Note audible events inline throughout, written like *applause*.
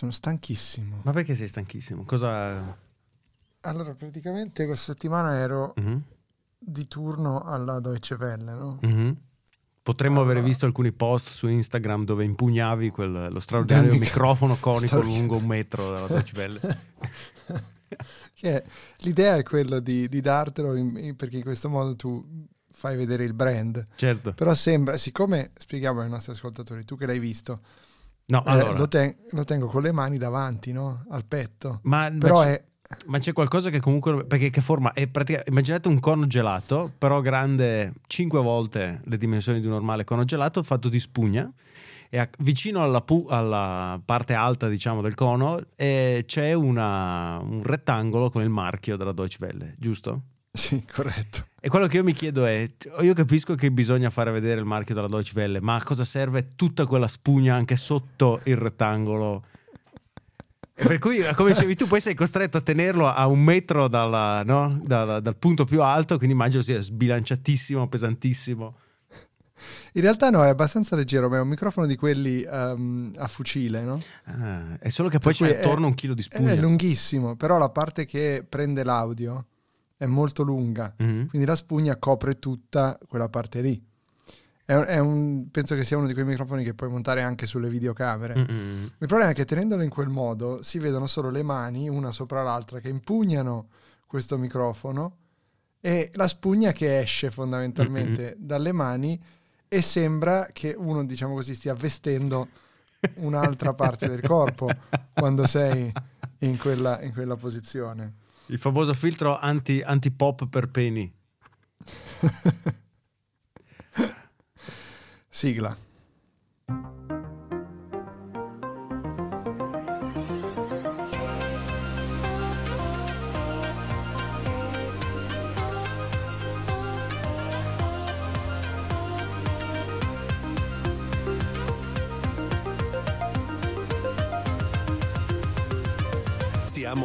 Sono stanchissimo. Ma perché sei stanchissimo? Cosa... Allora, praticamente questa settimana ero Mhm, di turno alla Deutsche Welle, no? mhm. Potremmo Allora- avere visto alcuni post su Instagram dove impugnavi quel- lo straordinario mic- microfono conico lungo un metro dalla Deutsche Welle. *laughs* Che è- l'idea è quello di, di dartelo in- in- perché in questo modo tu fai vedere il brand. Certo. Però sembra, siccome, spieghiamo ai nostri ascoltatori, tu che l'hai visto, No, eh, allora, lo, ten- lo tengo con le mani davanti, no? Al petto. ma, ma Però c'è, è... ma c'è qualcosa che comunque perché che forma è pratica- immaginate un cono gelato, però grande 5 volte le dimensioni di un normale cono gelato, fatto di spugna. E a- vicino alla, pu- alla parte alta, diciamo, del cono eh, c'è una- un rettangolo con il marchio della Deutsche Welle, giusto? Sì, corretto. E quello che io mi chiedo è: io capisco che bisogna fare vedere il marchio della Deutsche Welle, ma a cosa serve tutta quella spugna anche sotto il rettangolo? E per cui, come dicevi tu, poi sei costretto a tenerlo a un metro dalla- no? dal, dal punto più alto, quindi immagino sia sbilanciatissimo, pesantissimo. In realtà no, è abbastanza leggero, ma è un microfono di quelli ehm, a fucile, no? Ah, è solo che poi c'è cui è- attorno un chilo di spugna. È lunghissimo, però la parte che prende l'audio è molto lunga, Mhm. quindi la spugna copre tutta quella parte lì. È un- è un- penso che sia uno di quei microfoni che puoi montare anche sulle videocamere. Mm-mm. Il problema è che tenendolo in quel modo si vedono solo le mani, una sopra l'altra, che impugnano questo microfono e la spugna che esce fondamentalmente dalle mani e sembra che uno, diciamo così, stia vestendo un'altra parte del corpo quando sei in quella, in quella posizione. Il famoso filtro anti, anti-pop per peni. *laughs* Sigla.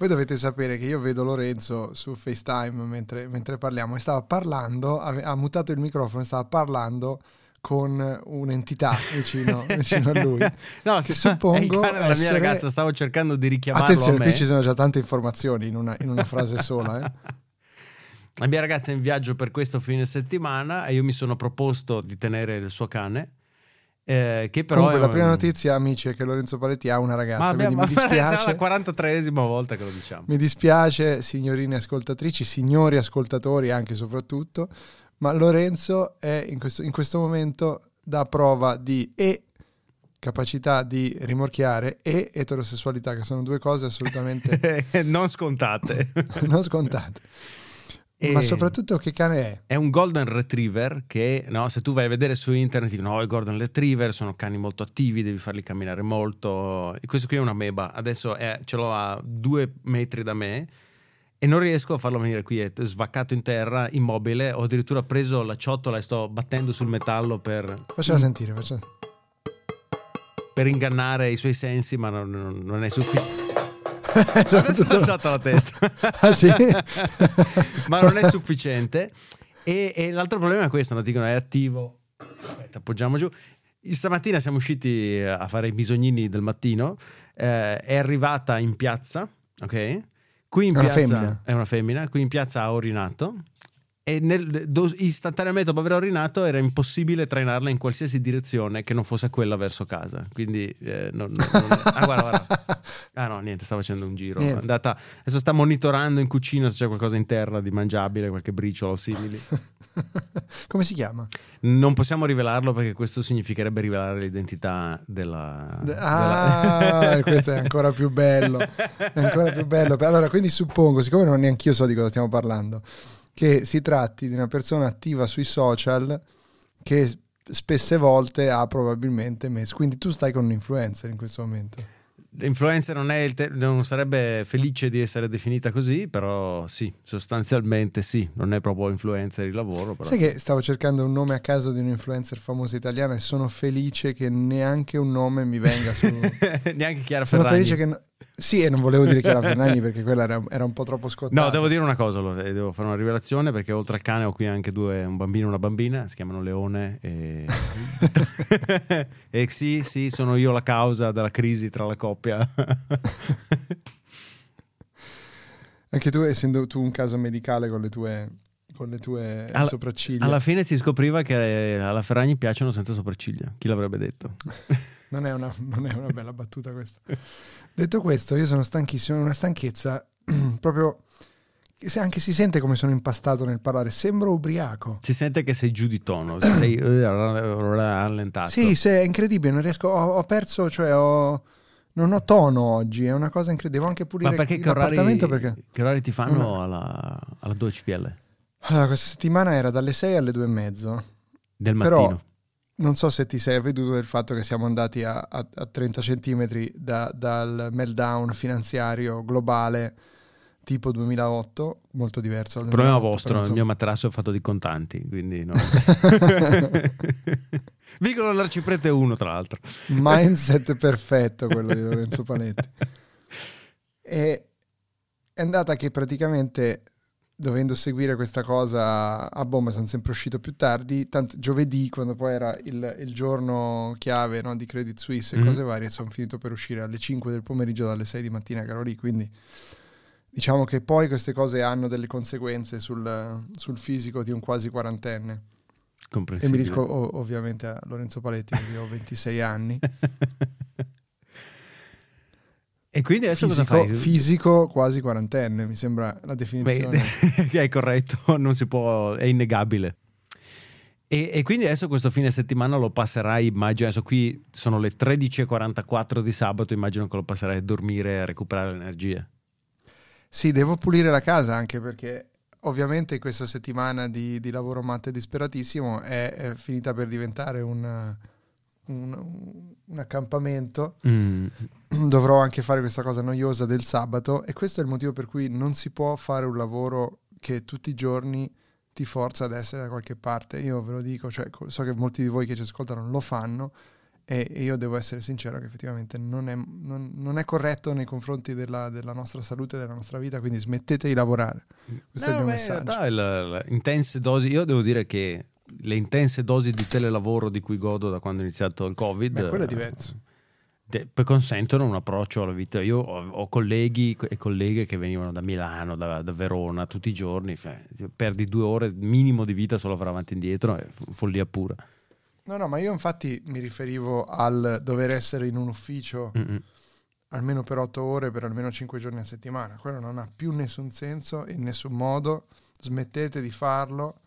Poi dovete sapere che io vedo Lorenzo su FaceTime mentre, mentre parliamo e stava parlando, ha mutato il microfono e stava parlando con un'entità vicino, *laughs* vicino a lui. No, Che sta- suppongo *laughs* è della mia ragazza, stavo cercando di richiamarlo Attenzione, qui ci sono già tante informazioni in una, in una frase sola. eh. La mia ragazza è in viaggio per questo fine settimana e io mi sono proposto di tenere il suo cane. Eh, che però Comunque, è la prima notizia, amici, è che Lorenzo Paletti ha una ragazza. Ma abbiamo, mi *laughs* dispiace, la 43esima volta che lo diciamo. mi dispiace, signorine ascoltatrici, signori ascoltatori anche e soprattutto, ma Lorenzo è in questo, in questo momento dà prova di e capacità di rimorchiare e eterosessualità, che sono due cose assolutamente *laughs* non scontate. *laughs* non scontate. E- Ma soprattutto che cane è? È un golden retriever che, no, se tu vai a vedere su internet, dicono, no, i golden retriever sono cani molto attivi, devi farli camminare molto. E questo qui è una meba, adesso è- ce l'ho a due metri da me e non riesco a farlo venire qui, è svaccato in terra, immobile. Ho addirittura preso la ciotola e sto battendo sul metallo per, Facciala sentire, facciala. per ingannare i suoi sensi, ma non- non è sufficiente. Sono *laughs* Adesso ho tutto- alzato la testa. *laughs* Ah, sì? *laughs* Ma non è sufficiente. E, e l'altro problema è questo: no? dicono è attivo. Aspetta, appoggiamo giù. Stamattina siamo usciti a fare i bisognini del mattino. eh, è arrivata in piazza, ok? Qui in È una piazza femmina. è una femmina. Qui in piazza ha orinato. E nel- do- istantaneamente dopo aver orinato era impossibile trainarla in qualsiasi direzione che non fosse quella verso casa. Quindi, eh, non- non- non- ah, guarda, guarda. Ah no, niente, stava facendo un giro. Niente. È andata, adesso sta monitorando in cucina se c'è qualcosa in terra di mangiabile, qualche briciolo simili. *laughs* Come si chiama? Non possiamo rivelarlo perché questo significherebbe rivelare l'identità della... Ah, della- *laughs* questo è ancora più bello. È ancora più bello. Allora, quindi suppongo, siccome non neanche io so di cosa stiamo parlando, che si tratti di una persona attiva sui social che spesse volte ha probabilmente messo. Quindi tu stai con un influencer in questo momento. Influencer non, è il te- non sarebbe felice di essere definita così, però sì, sostanzialmente sì, non è proprio influencer il lavoro. Però Sai che stavo cercando un nome a caso di un influencer famosa italiana e sono felice che neanche un nome mi venga su... *laughs* Neanche Chiara sono Ferragni. felice che... no- Sì, e non volevo dire Chiara *laughs* Ferragni perché quella era, era un po' troppo scottata. No, devo dire una cosa, allora, eh, devo fare una rivelazione perché oltre al cane ho qui anche due, un bambino e una bambina, si chiamano Leone e... *laughs* e sì, sì, sono io la causa della crisi tra la coppia. *laughs* Anche tu, essendo tu un caso medicale con le tue, con le tue Alla- sopracciglia. Alla fine si scopriva che alla Ferragni piacciono senza sopracciglia, chi l'avrebbe detto? Non è, una, non è una bella battuta questa. Detto questo, io sono stanchissimo, è una stanchezza *clears throat* proprio... Anche si sente come sono impastato nel parlare, sembro ubriaco. Si sente che sei giù di tono, sei *clears throat* eh, rallentato. Sì, se è incredibile, non riesco, ho, ho perso, cioè ho, non ho tono oggi, è una cosa incredibile. Devo anche pulire Ma perché che orari, perché... che orari ti fanno No. alla, alla 2 CPL Allora, questa settimana era dalle 6 alle 2 e mezzo. del Però- mattino? Non so se ti sei avveduto del fatto che siamo andati a, a- a 30 centimetri da- dal meltdown finanziario globale tipo 2008, molto diverso. dal Problema 2008, vostro, il mio materasso è fatto di contanti, quindi no. *laughs* Vicolo dell'arciprete 1, tra l'altro. mindset *laughs* perfetto quello di Lorenzo Panetti. *laughs* E è andata che praticamente dovendo seguire questa cosa a bomba sono sempre uscito più tardi, tanto giovedì quando poi era il, il giorno chiave no, di Credit Suisse e Mm. cose varie sono finito per uscire alle 5 del pomeriggio dalle 6 di mattina che ero lì, quindi diciamo che poi queste cose hanno delle conseguenze sul, sul fisico di un quasi quarantenne. E mi riferisco o- ovviamente a Lorenzo Paletti, che ho 26 anni. *laughs* e quindi adesso cosa fisico, fai? fisico quasi quarantenne, mi sembra la definizione. Beh, *laughs* che è corretto, non si può, è innegabile. E, e quindi adesso questo fine settimana lo passerai, immagino, adesso qui sono le 13.44 di sabato, immagino che lo passerai a dormire a recuperare le energie. Sì, devo pulire la casa anche perché ovviamente questa settimana di, di lavoro matto e disperatissimo è, è finita per diventare un, un- un accampamento. Mm. *clears throat* Dovrò anche fare questa cosa noiosa del sabato e questo è il motivo per cui non si può fare un lavoro che tutti i giorni ti forza ad essere da qualche parte. Io ve lo dico, cioè, so che molti di voi che ci ascoltano lo fanno e, e io devo essere sincero che effettivamente non è, non- non è corretto nei confronti della, della nostra salute e della nostra vita, quindi smettete di lavorare. Questo è il No, mio beh, in messaggio. realtà il- le intense dosi, io devo dire che le intense dosi di telelavoro di cui godo da quando è iniziato il Covid Beh, quello è eh, diverso. te- consentono un approccio alla vita. Io ho, ho colleghi e colleghe che venivano da Milano, da, da Verona tutti i giorni, cioè, perdi due ore minimo di vita solo fare avanti e indietro, è fo- follia pura. No, no, ma io infatti mi riferivo al dover essere in un ufficio Mm-mm. almeno per otto ore per almeno cinque giorni a settimana. Quello non ha più nessun senso in nessun modo. Smettete di farlo.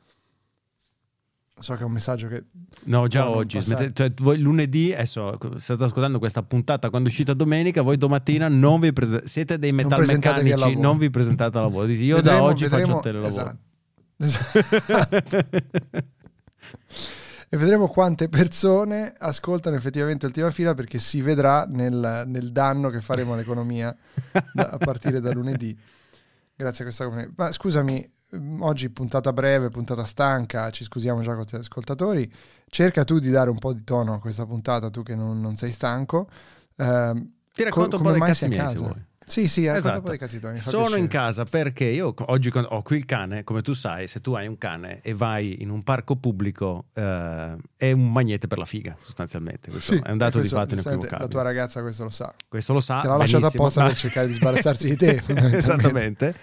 So che è un messaggio che No, già non oggi. smette- cioè, voi lunedì, adesso state ascoltando questa puntata quando è uscita domenica, voi domattina non vi prese- siete dei Non metalmeccanici, lavoro. non vi presentate al lavoro. Io da vedremo- oggi vedremo- faccio telelavoro. esatto. *laughs* e vedremo quante persone ascoltano effettivamente Ultima Fila perché si vedrà nel, nel danno che faremo all'economia da- a partire da lunedì. Grazie a questa comunità. Ma scusami, oggi puntata breve, puntata stanca, ci scusiamo già con gli ascoltatori. Cerca tu di dare un po' di tono a questa puntata, tu che non, non sei stanco. Ehm, Ti racconto co- un po' dei cazzi miei, se vuoi. Sì, sì, Esatto. tuoi, Sono piacere. in casa perché io oggi ho qui il cane, come tu sai, se tu hai un cane e vai in un parco pubblico eh, è un magnete per la figa, sostanzialmente. Questo Sì, è un dato di fatto inequivocabile. La tua ragazza questo lo sa. Questo lo sa. Te l'ha lasciato apposta per cercare di sbarazzarsi di te. *laughs* Esattamente.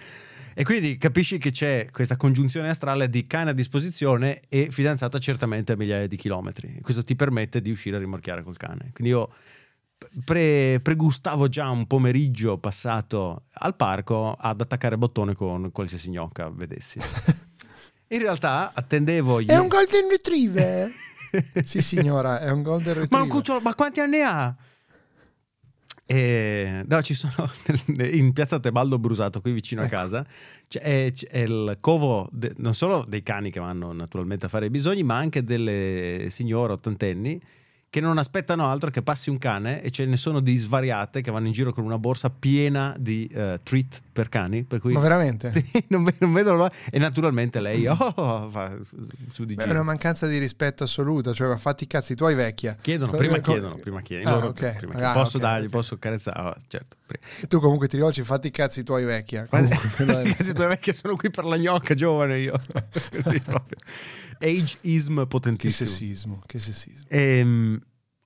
E quindi capisci che c'è questa congiunzione astrale di cane a disposizione e fidanzata certamente a migliaia di chilometri. E questo ti permette di uscire a rimorchiare col cane. Quindi io pre- pregustavo già un pomeriggio passato al parco ad attaccare bottone con qualsiasi gnocca vedessi. *laughs* In realtà attendevo È io- un golden retriever? *laughs* sì, signora, è un golden retriever. Ma un cucciolo, ma quanti anni ha? E, no, ci sono *laughs* in piazza Tebaldo Brusato, qui vicino a Ecco. casa, c'è, c'è il covo de- non solo dei cani che vanno naturalmente a fare i bisogni, ma anche delle signore ottantenni che non aspettano altro che passi un cane e ce ne sono di svariate che vanno in giro con una borsa piena di eh, treat per cani. Per cui Ma veramente? *laughs* Sì, non, non vedo l'ora. E naturalmente lei oh, fa su di Beh, è una mancanza di rispetto assoluta, cioè fatti i cazzi tuoi vecchia. Chiedono, prima chiedono, prima chiedono. Ah, Loro- ok. prima. Ah, posso ok, dargli, ok. posso carezzare? Ah, certo. E tu comunque ti rivolgi, fatti i cazzi tuoi vecchia. È- Ragazzi, due vecchie sono qui per la gnocca, giovane io. *laughs* Ageism che potentissimo. sessismo, che sessismo. Ehm,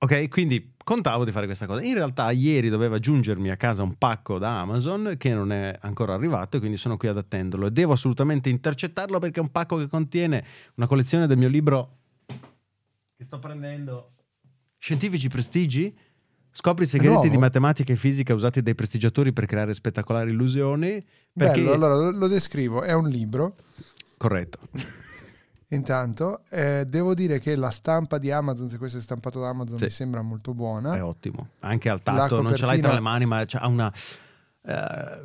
ok, quindi contavo di fare questa cosa. In realtà ieri doveva giungermi a casa un pacco da Amazon che non è ancora arrivato e quindi sono qui ad attenderlo e devo assolutamente intercettarlo perché è un pacco che contiene una collezione del mio libro che sto prendendo Scientifici prestigi Scopri i segreti nuovo? di matematica e fisica usati dai prestigiatori per creare spettacolari illusioni. Perché... Bello, allora lo, lo descrivo, è un libro. Corretto. Intanto, eh, devo dire che la stampa di Amazon, se questo è stampato da Amazon, Sì. mi sembra molto buona. È ottimo. Anche al tatto, non ce l'hai tra copertina- le mani, ma c'ha una. eh,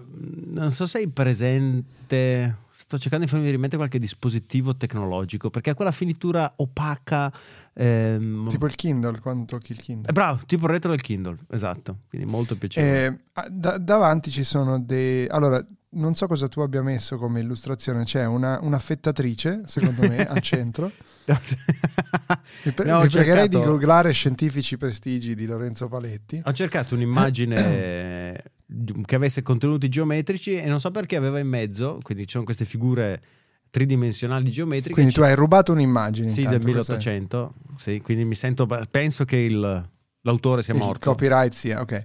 non so se hai presente. Sto cercando di farmi venire in mente qualche dispositivo tecnologico perché ha quella finitura opaca. ehm, Tipo il Kindle, quando tocchi il eh, Kindle. bravo, tipo il retro del Kindle, esatto. Quindi molto piacevole. Eh, ah, da- davanti ci sono dei... Allora, non so cosa tu abbia messo come illustrazione, c'è una, un'affettatrice, secondo me, al *laughs* centro. Mi, pre- No, mi pregherei di cercato- googlare Scientifici Prestigi di Lorenzo Paletti. Ho cercato un'immagine di- che avesse contenuti geometrici e non so perché aveva in mezzo, quindi ci sono queste figure tridimensionali geometriche. Quindi tu hai rubato un'immagine. Sì, del questo è- 1800. Sì, quindi mi sento. Penso che il- l'autore sia il morto. copyright sia, ok.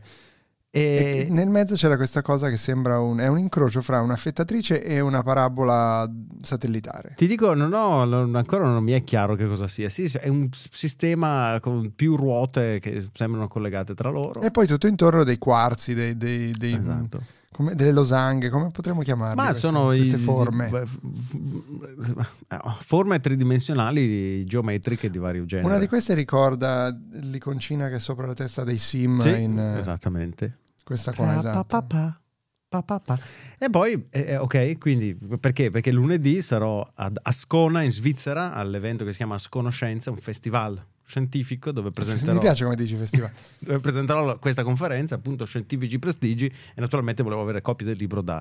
E- E nel mezzo c'era questa cosa che sembra un, è un incrocio fra un'affettatrice e una parabola satellitare. Ti dico, non ho, non- ancora non mi è chiaro che cosa sia. Sì, è un sistema con più ruote che sembrano collegate tra loro. E poi tutto intorno dei quarzi, dei, dei- dei- Esatto. come- delle losanghe, come potremmo chiamarle? Ma queste, sono i- queste forme. beh, f- f- eh, forme tridimensionali geometriche di vario genere. Una di queste ricorda l'iconcina che è sopra la testa dei sim Sì, in eh, esattamente. Questa qua. Pa, esatto. pa, pa. E poi, eh, eh, ok, quindi perché? Perché lunedì sarò ad Ascona in Svizzera all'evento che si chiama Asconoscenza, un festival scientifico dove presenterò, Mi piace come dici festival. *laughs* dove presenterò questa conferenza, appunto scientifici prestigi e naturalmente volevo avere copie del libro da,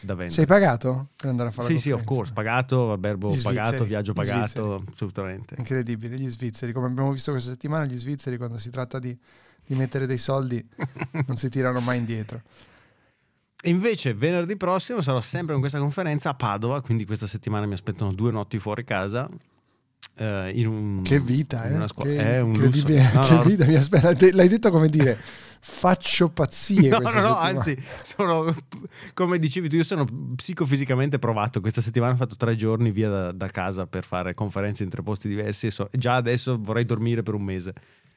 da vendere. Sei pagato per andare a fare Sì, la sì, of conferenza? course, pagato, albergo Gli pagato, svizzeri, viaggio pagato, assolutamente. Incredibile, gli svizzeri, come abbiamo visto questa settimana, gli svizzeri quando si tratta di, di mettere dei soldi *laughs* non si tirano mai indietro. Invece venerdì prossimo sarò sempre con questa conferenza a Padova, quindi questa settimana mi aspettano due notti fuori casa. eh, in un- Che vita, in eh? scuola. Che È un incredibile, lusso. *laughs* No, che no, vita, mi aspetta, l'hai detto come dire, faccio pazzie No, *laughs* no, questa no, settimana. anzi, sono, come dicevi tu, io sono psicofisicamente provato. Questa settimana ho fatto tre giorni via da, da casa per fare conferenze in tre posti diversi e so- già adesso vorrei dormire per un mese.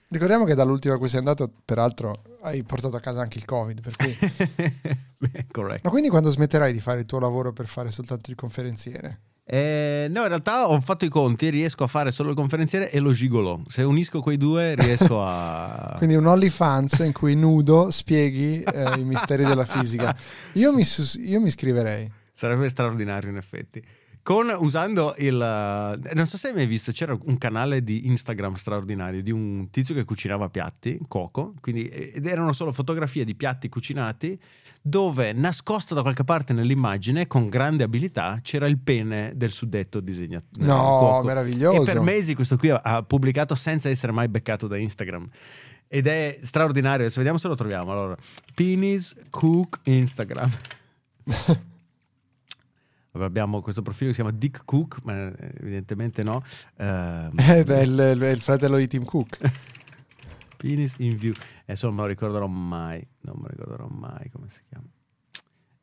Ricordiamo che dall'ultima a cui sei andato, peraltro, hai portato a casa anche il Covid, per cui... *laughs* Beh, corretto. Ma quindi quando smetterai di fare il tuo lavoro per fare soltanto il conferenziere? Eh, no, in realtà ho fatto i conti, riesco a fare solo il conferenziere e lo gigolo. Se unisco quei due riesco a... *laughs* Quindi un OnlyFans in cui nudo spieghi eh, i misteri della fisica. *laughs* Io mi, io mi iscriverei. Sarebbe straordinario in effetti. Con, usando il... eh, Non so se hai mai visto, c'era un canale di Instagram straordinario di un tizio che cucinava piatti, cuoco, quindi, ed erano solo fotografie di piatti cucinati dove nascosto da qualche parte nell'immagine, con grande abilità, c'era il pene del suddetto disegnatore. No, meraviglioso. E per mesi questo qui ha- ha pubblicato senza essere mai beccato da Instagram. Ed è straordinario. Adesso vediamo se lo troviamo. Allora, Penis Cook Instagram. *laughs* Abbiamo questo profilo che si chiama Dick Cook, ma eh, evidentemente no. *laughs* Ehm, Eh, beh, il, il- fratello di Tim Cook. *laughs* Penis in view. Adesso non me lo ricorderò mai. Non me lo ricorderò mai come si chiama.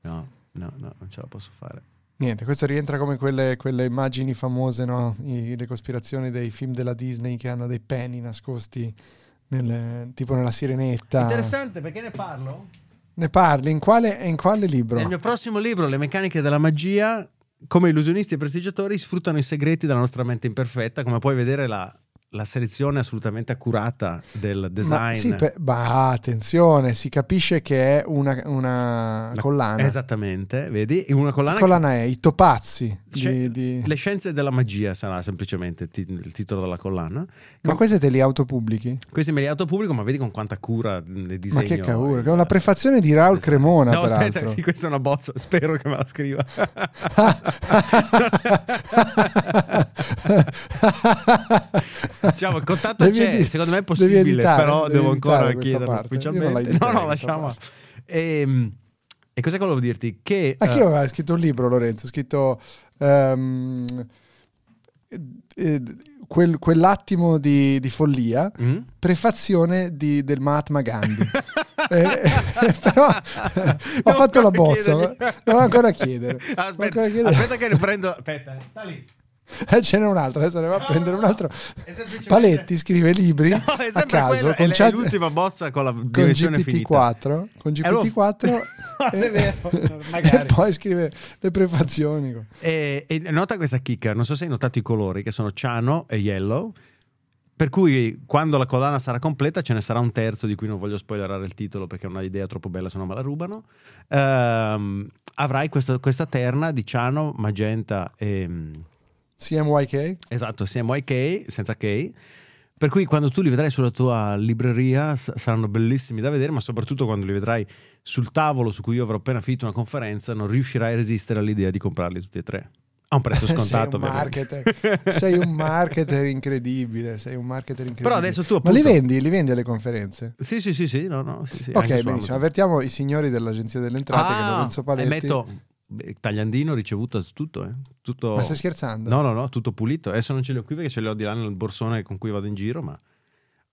No, no, no, non ce la posso fare. Niente, questo rientra come quelle, quelle immagini famose, no? I- le cospirazioni dei film della Disney che hanno dei peni nascosti, nel- tipo nella sirenetta. Interessante, perché ne parlo? Ne parli? In quale, in quale libro? Nel mio prossimo libro, Le meccaniche della magia, come illusionisti e prestigiatori sfruttano i segreti della nostra mente imperfetta. Come puoi vedere, la, la selezione assolutamente accurata del design. Ma, sì, per- bah, attenzione, si capisce che è una, una La- collana. Esattamente, vedi? Una collana Che collana è? I topazzi. Di- di- Le scienze della magia sarà semplicemente ti- il titolo della collana. Ma queste te li autopubblichi? Questi me li autopubblico, ma vedi con quanta cura Ma disegno. che cavolo, che è una prefazione di Raul Esatto. Cremona, No, peraltro. aspetta, sì, questa è una bozza, spero che me la scriva. *laughs* *laughs* *laughs* diciamo, il contatto Devi c'è, edi- secondo me è possibile, editare, però devo ancora chiederlo non la ufficialmente. No, no, lasciamo. E, e cosa volevo dirti? Che Anche eh, io avevo scritto un libro, Lorenzo, ho scritto ehm, eh, quel- quell'attimo di, di follia, mm? prefazione di- del Mahatma Gandhi. *laughs* Eh, però *laughs* ho Devo fatto la bozza, devo ancora chiedere. *laughs* Aspetta, ancora chiedere. aspetta che ne prendo. Aspetta, sta lì. Eh, Ce n'è un altro, adesso ne va a prendere un altro. *laughs* semplicemente- Paletti scrive libri No, a caso quello, chat- l'ultima bozza con la finita. GPT-4, con Eh, lo- GPT-4 *laughs* Non è vero, *laughs* e poi scrive le prefazioni. E, e nota questa chicca, non so se hai notato i colori che sono ciano e yellow. Per cui quando la collana sarà completa ce ne sarà un terzo di cui non voglio spoilerare il titolo perché è una idea troppo bella se no me la rubano. Ehm, avrai questo- questa terna di ciano, magenta e CMYK? esatto, CMYK senza K. Per cui quando tu li vedrai sulla tua libreria saranno bellissimi da vedere, ma soprattutto quando li vedrai sul tavolo su cui io avrò appena finito una conferenza, non riuscirai a resistere all'idea di comprarli tutti e tre. A un prezzo *laughs* scontato, sei un ovviamente. marketer, sei un marketer incredibile, sei un marketer incredibile. Però adesso tu Ma li appunto- vendi? Li vendi alle conferenze? Sì, sì, sì, sì, no, no, sì, sì, ok, benissimo. Amazon. Avvertiamo i signori dell'Agenzia delle Entrate che Ah, Lorenzo Paletti... E metto tagliandino ricevuto tutto, eh. Tutto... Ma stai scherzando? No, no, no, tutto pulito. Adesso non ce li ho qui perché ce li ho di là nel borsone con cui vado in giro, ma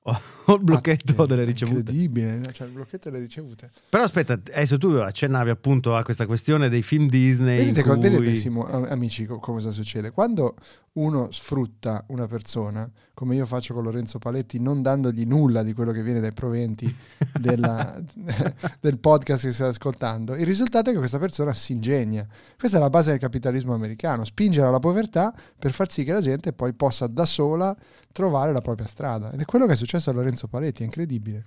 *laughs* ho, il blocchetto Ah, delle ricevute. Incredibile, cioè il blocchetto delle ricevute. Però aspetta, adesso tu accennavi appunto a questa questione dei film Disney. Vedete, cui- vedete, Simo- am- amici, co- cosa succede? Quando uno sfrutta una persona, come io faccio con Lorenzo Paletti, non dandogli nulla di quello che viene dai proventi *laughs* della- *laughs* del podcast che stai ascoltando, il risultato è che questa persona si ingegna. Questa è la base del capitalismo americano, spingere alla povertà per far sì che la gente poi possa da sola trovare la propria strada. Ed è quello che è successo a Lorenzo Paletti, è incredibile.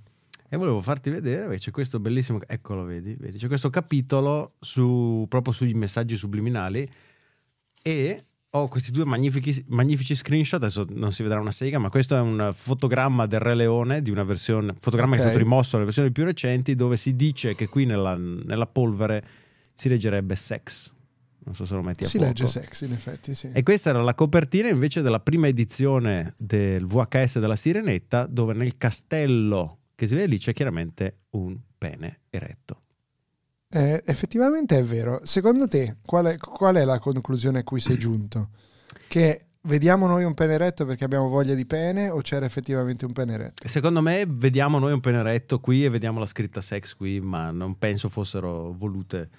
E volevo farti vedere, c'è questo bellissimo, eccolo, vedi, vedi, c'è questo capitolo su, proprio sui messaggi subliminali e ho questi due magnifici, magnifici screenshot, adesso non si vedrà una sega, ma questo è un fotogramma del Re Leone, di una versione, fotogramma che Ok. è stato rimosso dalle versioni più recenti, dove si dice che qui nella, nella polvere si leggerebbe sex. Non so se lo metti a Si fuoco. legge sex, in effetti, sì. E questa era la copertina invece della prima edizione del VHS della Sirenetta, dove nel castello che si vede lì c'è chiaramente un pene eretto. Eh, effettivamente è vero. Secondo te, qual è, qual è la conclusione a cui sei giunto? Che vediamo noi un pene eretto perché abbiamo voglia di pene o c'era effettivamente un pene eretto? Secondo me vediamo noi un pene eretto qui e vediamo la scritta sex qui, ma non penso fossero volute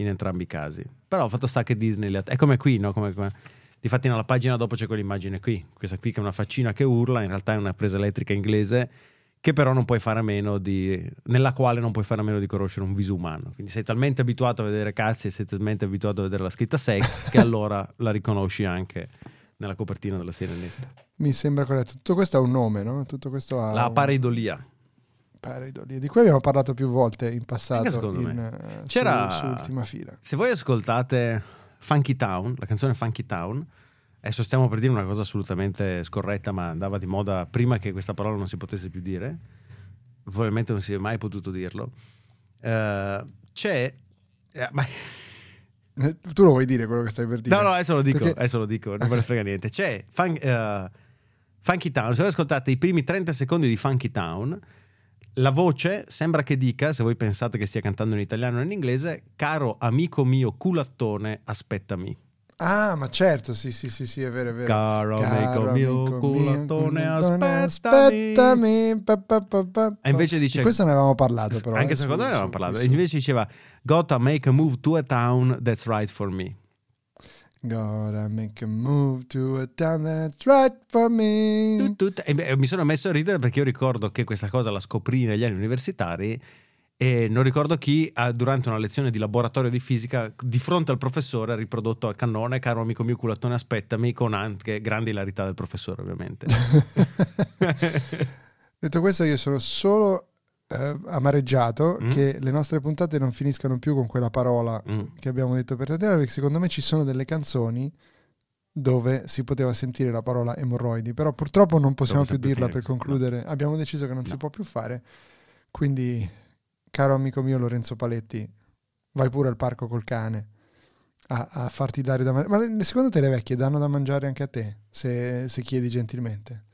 in entrambi i casi. Però fatto sta che Disney le ha... È come qui, no? Come, come... Difatti nella pagina dopo c'è quell'immagine qui, questa qui che è una faccina che urla, in realtà è una presa elettrica inglese che però non puoi fare a meno di nella quale non puoi fare a meno di conoscere un viso umano. Quindi sei talmente abituato a vedere cazzi e sei talmente abituato a vedere la scritta sex *laughs* che allora la riconosci anche nella copertina della sirenetta. Mi sembra corretto. Tutto questo ha un nome, no? Tutto questo ha La un- pareidolia. Di cui abbiamo parlato più volte in passato in, eh, C'era- su ultima fila. Se voi ascoltate Funky Town, la canzone Funky Town, adesso stiamo per dire una cosa assolutamente scorretta, ma andava di moda prima che questa parola non si potesse più dire, probabilmente non si è mai potuto dirlo. Eh, c'è. eh, ma- *laughs* Tu lo vuoi dire quello che stai per dire? No, no, adesso lo dico, Perché- adesso lo dico, non me ne frega niente. C'è Fun- eh, Funky Town, se voi ascoltate i primi 30 secondi di Funky Town, la voce sembra che dica, se voi pensate che stia cantando in italiano o in inglese, caro amico mio culattone, aspettami. Ah, ma certo, sì, sì, sì, sì, è vero, è vero. Caro amico mio, culattone, mio, aspettami. aspettami, pa, pa, pa. E invece dice- Di questo ne avevamo parlato, però. Anche eh, secondo me ne avevamo parlato. E invece diceva, gotta make a move to a town that's right for me. Gotta make a move to a town that's right for me. E mi sono messo a ridere perché io ricordo che questa cosa la scoprì negli anni universitari e non ricordo chi durante una lezione di laboratorio di fisica di fronte al professore ha riprodotto a cannone caro amico mio culatone aspettami con anche grande ilarità del professore ovviamente *laughs* detto questo io sono solo eh, amareggiato Mm. che le nostre puntate non finiscano più con quella parola Mm. che abbiamo detto per terra perché secondo me ci sono delle canzoni dove si poteva sentire la parola emorroidi però purtroppo non possiamo più dirla finire per concludere abbiamo deciso che non si No. può più fare quindi caro amico mio Lorenzo Paletti vai pure al parco col cane a, a farti dare da mangiare ma secondo te le vecchie danno da mangiare anche a te se, se chiedi gentilmente